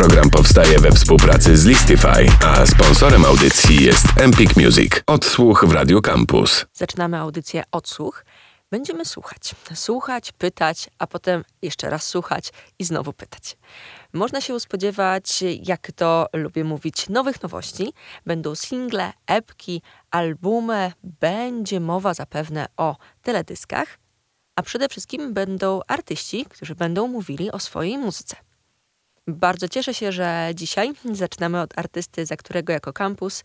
Program powstaje we współpracy z Listify, a sponsorem audycji jest Empik Music. Odsłuch w Radio Campus. Zaczynamy audycję Odsłuch. Będziemy słuchać. Słuchać, pytać, a potem jeszcze raz słuchać i znowu pytać. Można się spodziewać, jak to lubię mówić, nowych nowości. Będą single, epki, albumy, będzie mowa zapewne o teledyskach, a przede wszystkim będą artyści, którzy będą mówili o swojej muzyce. Bardzo cieszę się, że dzisiaj zaczynamy od artysty, za którego jako kampus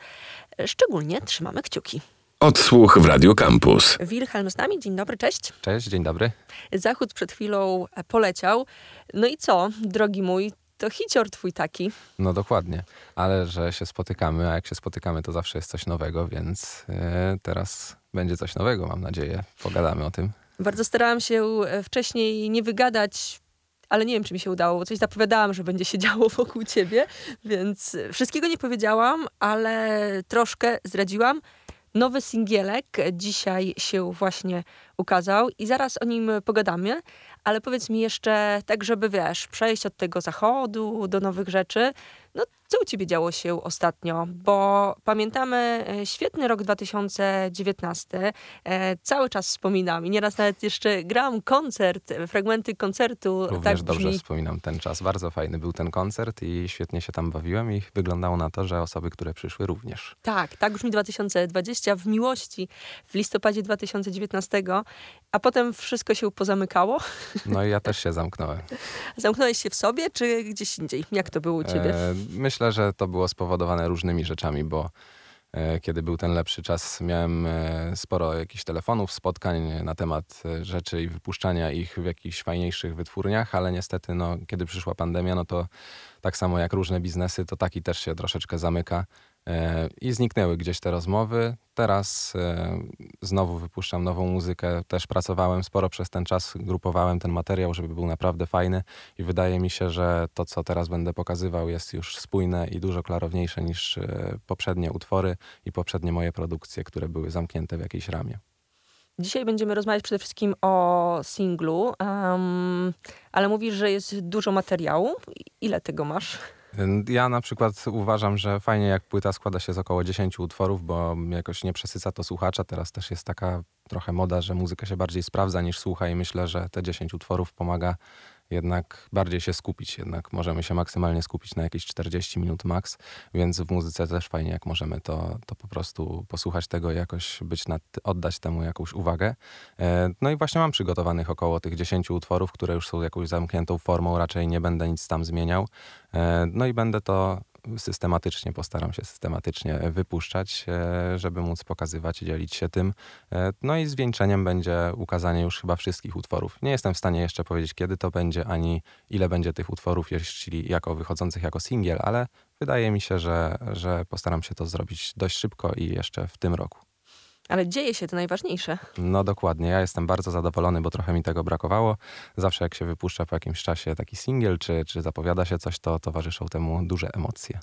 szczególnie trzymamy kciuki. Odsłuch w Radio Campus. Wilhelm z nami, dzień dobry, cześć. Cześć, dzień dobry. Zachód przed chwilą poleciał. No i co, drogi mój, to hicior twój taki. No dokładnie, ale że się spotykamy, a jak się spotykamy, to zawsze jest coś nowego, więc e, teraz będzie coś nowego, mam nadzieję. Pogadamy o tym. Bardzo starałam się e, wcześniej nie wygadać, ale nie wiem, czy mi się udało, bo coś zapowiadałam, że będzie się działo wokół ciebie, więc wszystkiego nie powiedziałam, ale troszkę zdradziłam. Nowy singielek dzisiaj się właśnie ukazał i zaraz o nim pogadamy, ale powiedz mi jeszcze, tak żeby wiesz, przejść od tego zachodu do nowych rzeczy, no co u ciebie działo się ostatnio? Bo pamiętamy e, świetny rok 2019, e, cały czas wspominam i nieraz nawet jeszcze grałam koncert, fragmenty koncertu. Również tak dobrze wspominam ten czas. Bardzo fajny był ten koncert i świetnie się tam bawiłem i wyglądało na to, że osoby, które przyszły również. Tak, tak brzmi 2020 w miłości w listopadzie 2019, a potem wszystko się pozamykało. No i ja też się zamknąłem. Zamknąłeś się w sobie, czy gdzieś indziej? Jak to było u ciebie? E, myślę, że to było spowodowane różnymi rzeczami, bo e, kiedy był ten lepszy czas, miałem e, sporo jakichś telefonów, spotkań na temat rzeczy i wypuszczania ich w jakichś fajniejszych wytwórniach, ale niestety, no, kiedy przyszła pandemia, no to tak samo jak różne biznesy, to taki też się troszeczkę zamyka. E, I zniknęły gdzieś te rozmowy. Teraz e, znowu wypuszczam nową muzykę. Też pracowałem sporo przez ten czas, grupowałem ten materiał, żeby był naprawdę fajny. I wydaje mi się, że to, co teraz będę pokazywał, jest już spójne i dużo klarowniejsze niż e, poprzednie utwory i poprzednie moje produkcje, które były zamknięte w jakiejś ramie. Dzisiaj będziemy rozmawiać przede wszystkim o singlu, em, ale mówisz, że jest dużo materiału. Ile tego masz? Ja na przykład uważam, że fajnie jak płyta składa się z około 10 utworów, bo jakoś nie przesyca to słuchacza. Teraz też jest taka trochę moda, że muzyka się bardziej sprawdza niż słucha i myślę, że te 10 utworów pomaga jednak bardziej się skupić. Jednak możemy się maksymalnie skupić na jakieś 40 minut max, więc w muzyce też fajnie jak możemy to, to po prostu posłuchać tego jakoś być nad, oddać temu jakąś uwagę. E, No i właśnie mam przygotowanych około tych 10 utworów, które już są jakąś zamkniętą formą, raczej nie będę nic tam zmieniał. E, No i będę to systematycznie, postaram się systematycznie wypuszczać, e, żeby móc pokazywać i dzielić się tym. E, No i zwieńczeniem będzie ukazanie już chyba wszystkich utworów. Nie jestem w stanie jeszcze powiedzieć, kiedy to będzie, ani ile będzie tych utworów, jeśli jako wychodzących jako singiel, ale wydaje mi się, że, że postaram się to zrobić dość szybko i jeszcze w tym roku. Ale dzieje się to najważniejsze. No dokładnie, ja jestem bardzo zadowolony, bo trochę mi tego brakowało. Zawsze jak się wypuszcza po jakimś czasie taki singiel, czy, czy zapowiada się coś, to towarzyszą temu duże emocje.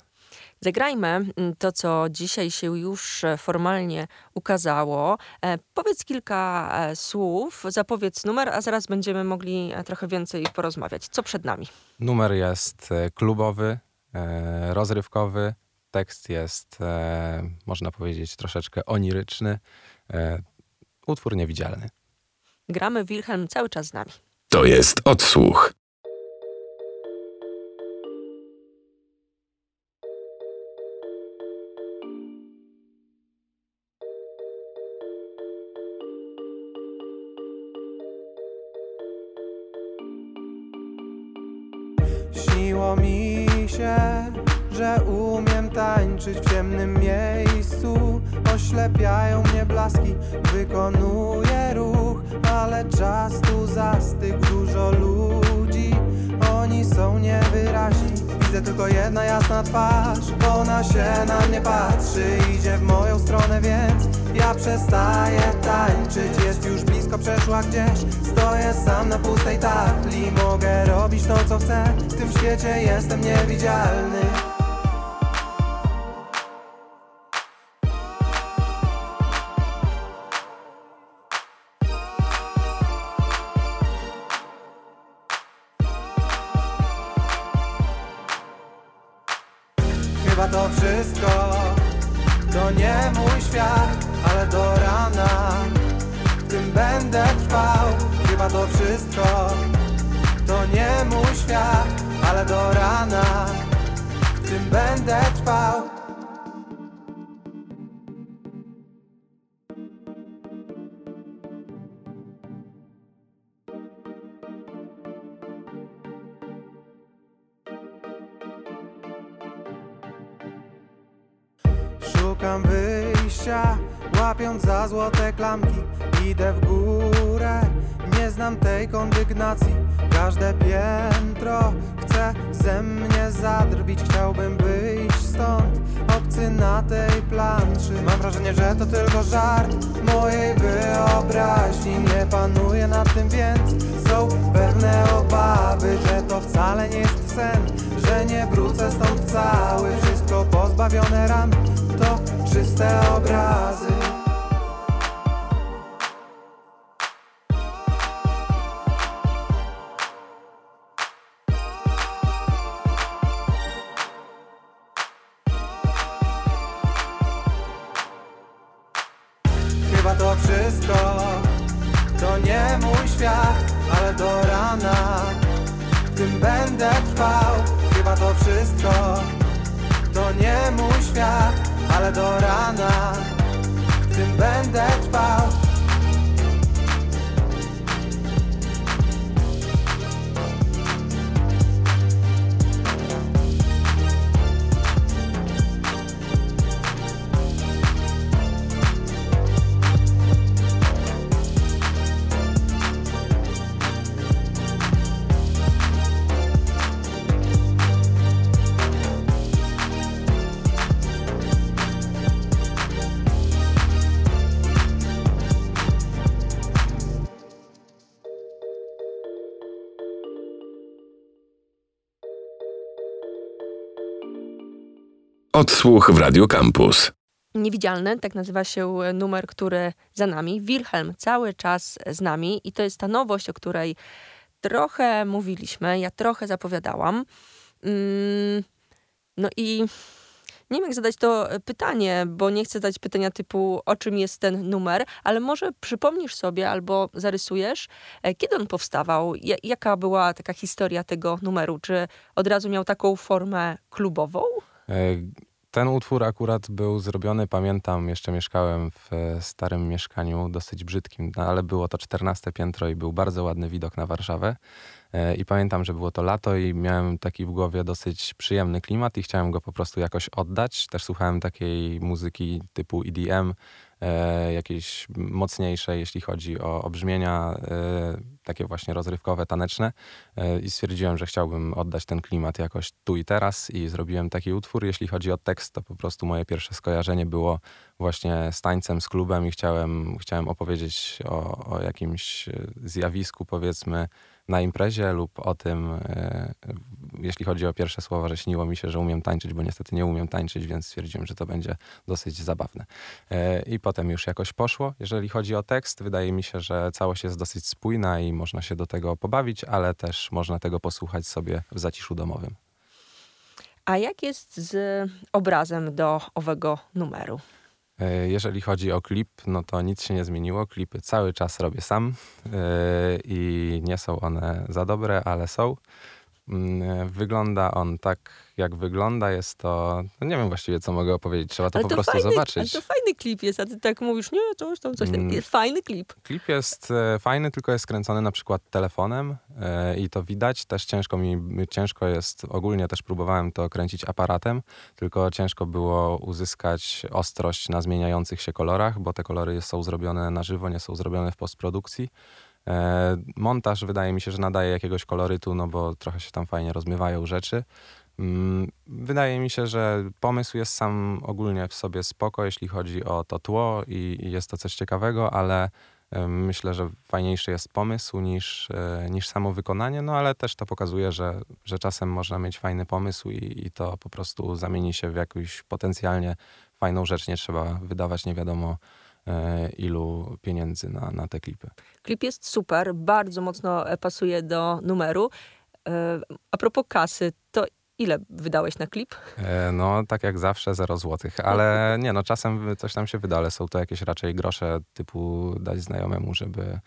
Zagrajmy mm, to, co dzisiaj się już e, formalnie ukazało. E, Powiedz kilka e, słów, zapowiedz numer, a zaraz będziemy mogli e, trochę więcej porozmawiać. Co przed nami? Numer jest e, klubowy, e, rozrywkowy. Tekst jest, e, można powiedzieć, troszeczkę oniryczny. E, utwór niewidzialny. Gramy Wilhelm cały czas z nami. To jest odsłuch. Śniło mi się, że umiem tańczyć w ciemnym miejscu. Oślepiają mnie blaski, wykonuję ruch Ale czas tu zastygł, dużo ludzi. Oni są niewyraźni. Widzę tylko jedna jasna twarz. Ona się na mnie patrzy, idzie w moją stronę, więc ja przestaję tańczyć. Jest już blisko, przeszła gdzieś. Stoję sam na pustej tafli. Mogę robić to, co chcę. W tym świecie jestem niewidzialny będę trwał. Szukam wyjścia, łapiąc za złote klamki. Idę w górę, nie znam tej kondygnacji. Każde piętro chce ze mnie zadrwić Chciałbym wyjść stąd, obcy na tej planszy. Mam wrażenie, że to tylko żart mojej wyobraźni. Nie panuję nad tym, więc są pewne obawy Że to wcale nie jest sen, że nie wrócę stąd cały. Wszystko pozbawione ram, to czyste obrazy Chyba to wszystko. To nie mój świat Ale do rana W tym będę trwał. Chyba to wszystko. To nie mój świat Ale do rana W tym będę trwał Odsłuch w Radio Campus. Niewidzialny, tak nazywa się numer, który za nami. Wilhelm cały czas z nami i to jest ta nowość, o której trochę mówiliśmy, ja trochę zapowiadałam. Mm, no i nie wiem, jak zadać to pytanie, bo nie chcę zadać pytania typu, o czym jest ten numer, ale może przypomnisz sobie albo zarysujesz, e, kiedy on powstawał, ja- jaka była taka historia tego numeru? Czy od razu miał taką formę klubową? Ten utwór akurat był zrobiony, pamiętam, jeszcze mieszkałem w e, starym mieszkaniu, dosyć brzydkim, no, ale było to 14 piętro i był bardzo ładny widok na Warszawę. E, I pamiętam, że było to lato i miałem taki w głowie dosyć przyjemny klimat i chciałem go po prostu jakoś oddać. Też słuchałem takiej muzyki typu EDM, e, jakiejś mocniejszej, jeśli chodzi o, o brzmienia, takie właśnie rozrywkowe, taneczne. E, I stwierdziłem, że chciałbym oddać ten klimat jakoś tu i teraz i zrobiłem taki utwór. Jeśli chodzi o tekst, to po prostu moje pierwsze skojarzenie było właśnie z tańcem, z klubem i chciałem, chciałem opowiedzieć o, o jakimś e, zjawisku, powiedzmy, na imprezie lub o tym, e, jeśli chodzi o pierwsze słowa, że śniło mi się, że umiem tańczyć, bo niestety nie umiem tańczyć, więc stwierdziłem, że to będzie dosyć zabawne. I potem już jakoś poszło. Jeżeli chodzi o tekst, wydaje mi się, że całość jest dosyć spójna i można się do tego pobawić, ale też można tego posłuchać sobie w zaciszu domowym. A jak jest z obrazem do owego numeru? E, Jeżeli chodzi o klip, no to nic się nie zmieniło. Klipy cały czas robię sam e, i nie są one za dobre, ale są. Mm, Wygląda on tak, jak wygląda. Jest to. No nie wiem właściwie, co mogę opowiedzieć. Trzeba to Ale po to prostu fajny, zobaczyć. Ale to fajny klip jest, a ty tak mówisz, nie, coś tam, coś tam. Mm. Jest fajny klip. Klip jest e, fajny, tylko jest kręcony na przykład telefonem e, i to widać. Też ciężko mi, ciężko jest, ogólnie też próbowałem to kręcić aparatem, tylko ciężko było uzyskać ostrość na zmieniających się kolorach, bo te kolory są zrobione na żywo, nie są zrobione w postprodukcji. E, montaż wydaje mi się, że nadaje jakiegoś kolorytu, no bo trochę się tam fajnie rozmywają rzeczy. Mm, Wydaje mi się, że pomysł jest sam ogólnie w sobie spoko, jeśli chodzi o to tło i, jest to coś ciekawego, ale e, myślę, że fajniejszy jest pomysł niż, e, niż samo wykonanie, no ale też to pokazuje, że, że czasem można mieć fajny pomysł i, i to po prostu zamieni się w jakąś potencjalnie fajną rzecz. Nie trzeba wydawać nie wiadomo ilu pieniędzy na, na te klipy. Klip jest super, bardzo mocno e, pasuje do numeru. E, A propos kasy, to Ile wydałeś na klip? E, no, tak jak zawsze, 0 złotych, ale nie, no czasem coś tam się wyda, ale są to jakieś raczej grosze typu dać znajomemu, żeby,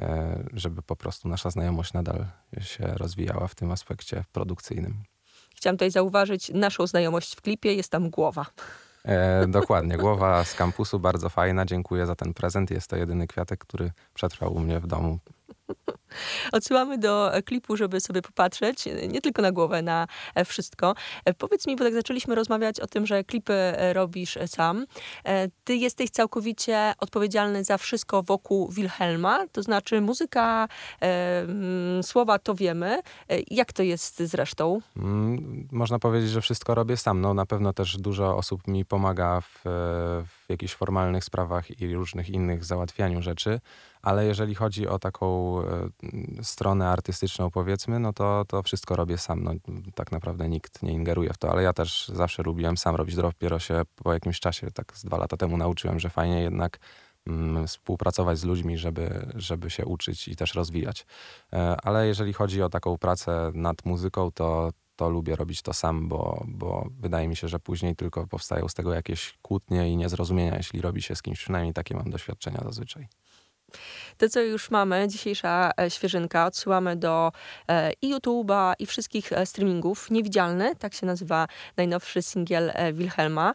e, żeby po prostu nasza znajomość nadal się rozwijała w tym aspekcie produkcyjnym. Chciałam tutaj zauważyć naszą znajomość w klipie, jest tam głowa. E, dokładnie, głowa z kampusu bardzo fajna, dziękuję za ten prezent. Jest to jedyny kwiatek, który przetrwał u mnie w domu Odsyłamy do klipu, żeby sobie popatrzeć, nie tylko na głowę, na wszystko. Powiedz mi, bo tak zaczęliśmy rozmawiać o tym, że klipy robisz sam. Ty jesteś całkowicie odpowiedzialny za wszystko wokół Wilhelma, to znaczy muzyka, słowa to wiemy. Jak to jest zresztą? Mm, można powiedzieć, że wszystko robię sam. No, na pewno też dużo osób mi pomaga w, w jakichś formalnych sprawach i różnych innych załatwianiu rzeczy ale jeżeli chodzi o taką e, stronę artystyczną, powiedzmy, no to, to wszystko robię sam. No, tak naprawdę nikt nie ingeruje w to, ale ja też zawsze lubiłem sam robić. Dopiero się po jakimś czasie, tak z dwa lata temu nauczyłem, że fajnie jednak mm, współpracować z ludźmi, żeby, żeby się uczyć i też rozwijać. E, ale jeżeli chodzi o taką pracę nad muzyką, to, to lubię robić to sam, bo, bo wydaje mi się, że później tylko powstają z tego jakieś kłótnie i niezrozumienia, jeśli robi się z kimś. Przynajmniej takie mam doświadczenia zazwyczaj. To, co już mamy, dzisiejsza e, świeżynka, odsyłamy do e, i YouTube'a, i wszystkich e, streamingów. Niewidzialny, tak się nazywa najnowszy singiel Wilhelma.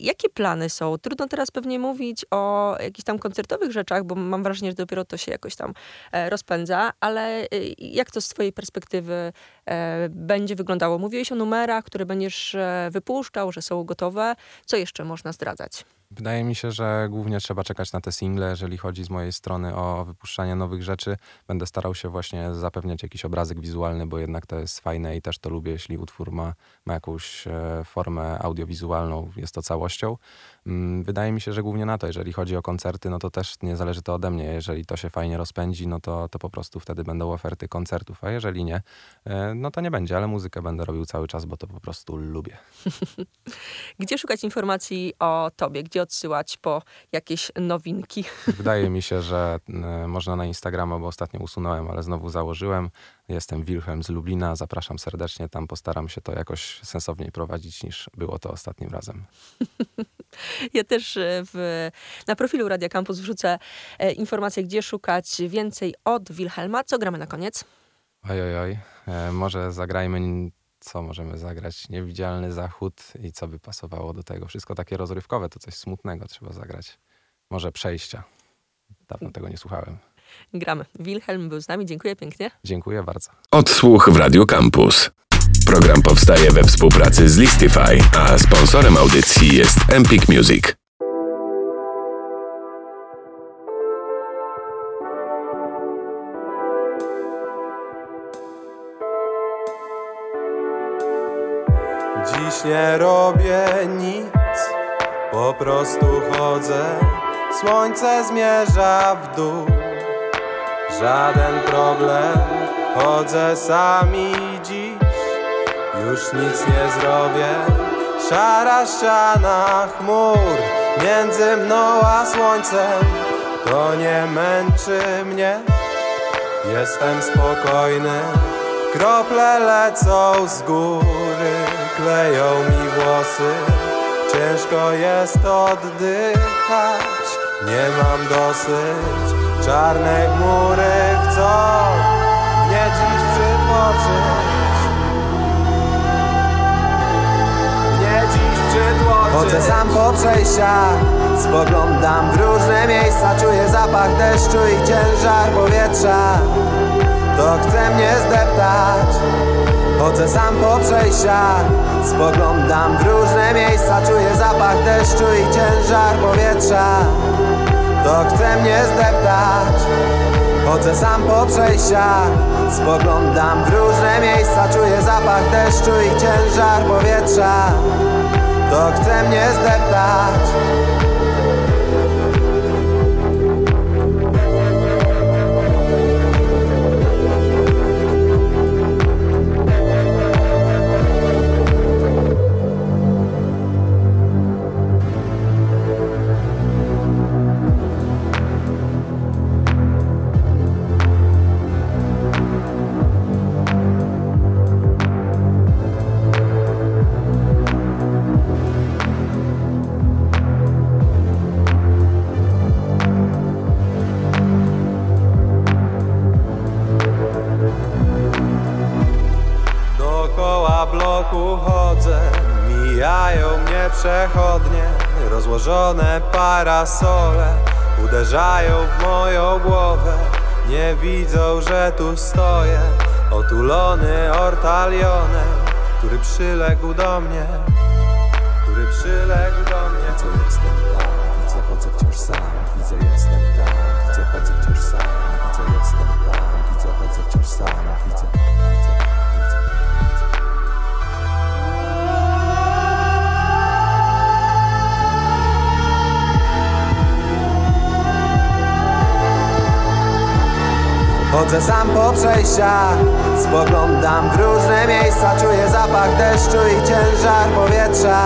Jakie plany są? Trudno teraz pewnie mówić o jakichś tam koncertowych rzeczach, bo mam wrażenie, że dopiero to się jakoś tam rozpędza, ale jak to z twojej perspektywy będzie wyglądało? Mówiłeś o numerach, które będziesz wypuszczał, że są gotowe. Co jeszcze można zdradzać? Wydaje mi się, że głównie trzeba czekać na te single, jeżeli chodzi z mojej strony o wypuszczanie nowych rzeczy. Będę starał się właśnie zapewniać jakiś obrazek wizualny, bo jednak to jest fajne i też to lubię, jeśli utwór ma, ma jakąś e, formę audiowizualną, jest to całością. Mm, wydaje mi się, że głównie na to, jeżeli chodzi o koncerty, no to też nie zależy to ode mnie. Jeżeli to się fajnie rozpędzi, no to, to po prostu wtedy będą oferty koncertów, a jeżeli nie, e, no to nie będzie, ale muzykę będę robił cały czas, bo to po prostu lubię. Gdzie szukać informacji o tobie? Gdzie odsyłać po jakieś nowinki? Wydaje mi się, że e, można na Instagrama, bo ostatnio usunąłem, ale znowu założyłem. Jestem Wilhelm z Lublina, zapraszam serdecznie. Tam postaram się to jakoś sensowniej prowadzić niż było to ostatnim razem. Ja też e, w, na profilu Radia Campus wrzucę e, informacje, gdzie szukać więcej od Wilhelma. Co gramy na koniec? Oj, oj, oj. Może zagrajmy, co możemy zagrać? Niewidzialny zachód i co by pasowało do tego. Wszystko takie rozrywkowe, to coś smutnego trzeba zagrać. Może przejścia. Dawno tego nie słuchałem. Gramy. Wilhelm był z nami. Dziękuję pięknie. Dziękuję bardzo. Odsłuch w Radio Campus. Program powstaje we współpracy z Listify, a sponsorem audycji jest Empik Music. Dziś nie robię nic, po prostu chodzę. Słońce zmierza w dół, żaden problem. Chodzę sami dziś. Już nic nie zrobię. Szara ściana chmur Między mną a słońcem. To nie męczy mnie. Jestem spokojny Krople lecą z góry Kleją mi włosy. Ciężko jest oddychać Nie mam dosyć. Czarne chmury chcą Mnie dziś przytłoczyć. Chodzę sam po przejściach Spoglądam w różne miejsca Czuję zapach deszczu i ciężar powietrza. To chce mnie zdeptać Chodzę sam po przejściach Spoglądam w różne miejsca Czuję zapach deszczu i ciężar powietrza. To chce mnie zdeptać. Chodzę sam po przejściach Spoglądam w różne miejsca Czuję zapach deszczu i ciężar powietrza. To chce mnie zdeptać Mijają mnie przechodnie Rozłożone parasole Uderzają w moją głowę. Nie widzą, że tu stoję Otulony ortalionem Który przyległ do mnie Który przyległ do mnie. Widzę, jestem tam, widzę, chodzę wciąż sam Widzę, jestem tam, widzę, chodzę wciąż sam Widzę, jestem tam, widzę, chodzę wciąż sam Widzę, Chodzę sam po przejściach Spoglądam w różne miejsca Czuję zapach deszczu i ciężar powietrza.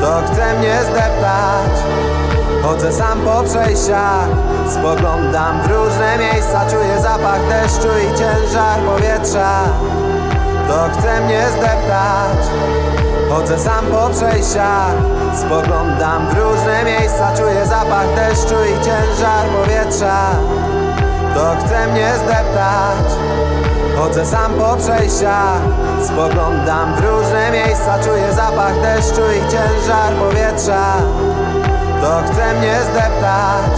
To chce mnie zdeptać. Chodzę sam po przejściach Spoglądam w różne miejsca Czuję zapach deszczu i ciężar powietrza. To chce mnie zdeptać. Chodzę sam po przejściach Spoglądam w różne miejsca Czuję zapach deszczu i ciężar powietrza to chce mnie zdeptać. Chodzę sam po przejściach Spoglądam w różne miejsca. Czuję zapach deszczu i ciężar powietrza. To chce mnie zdeptać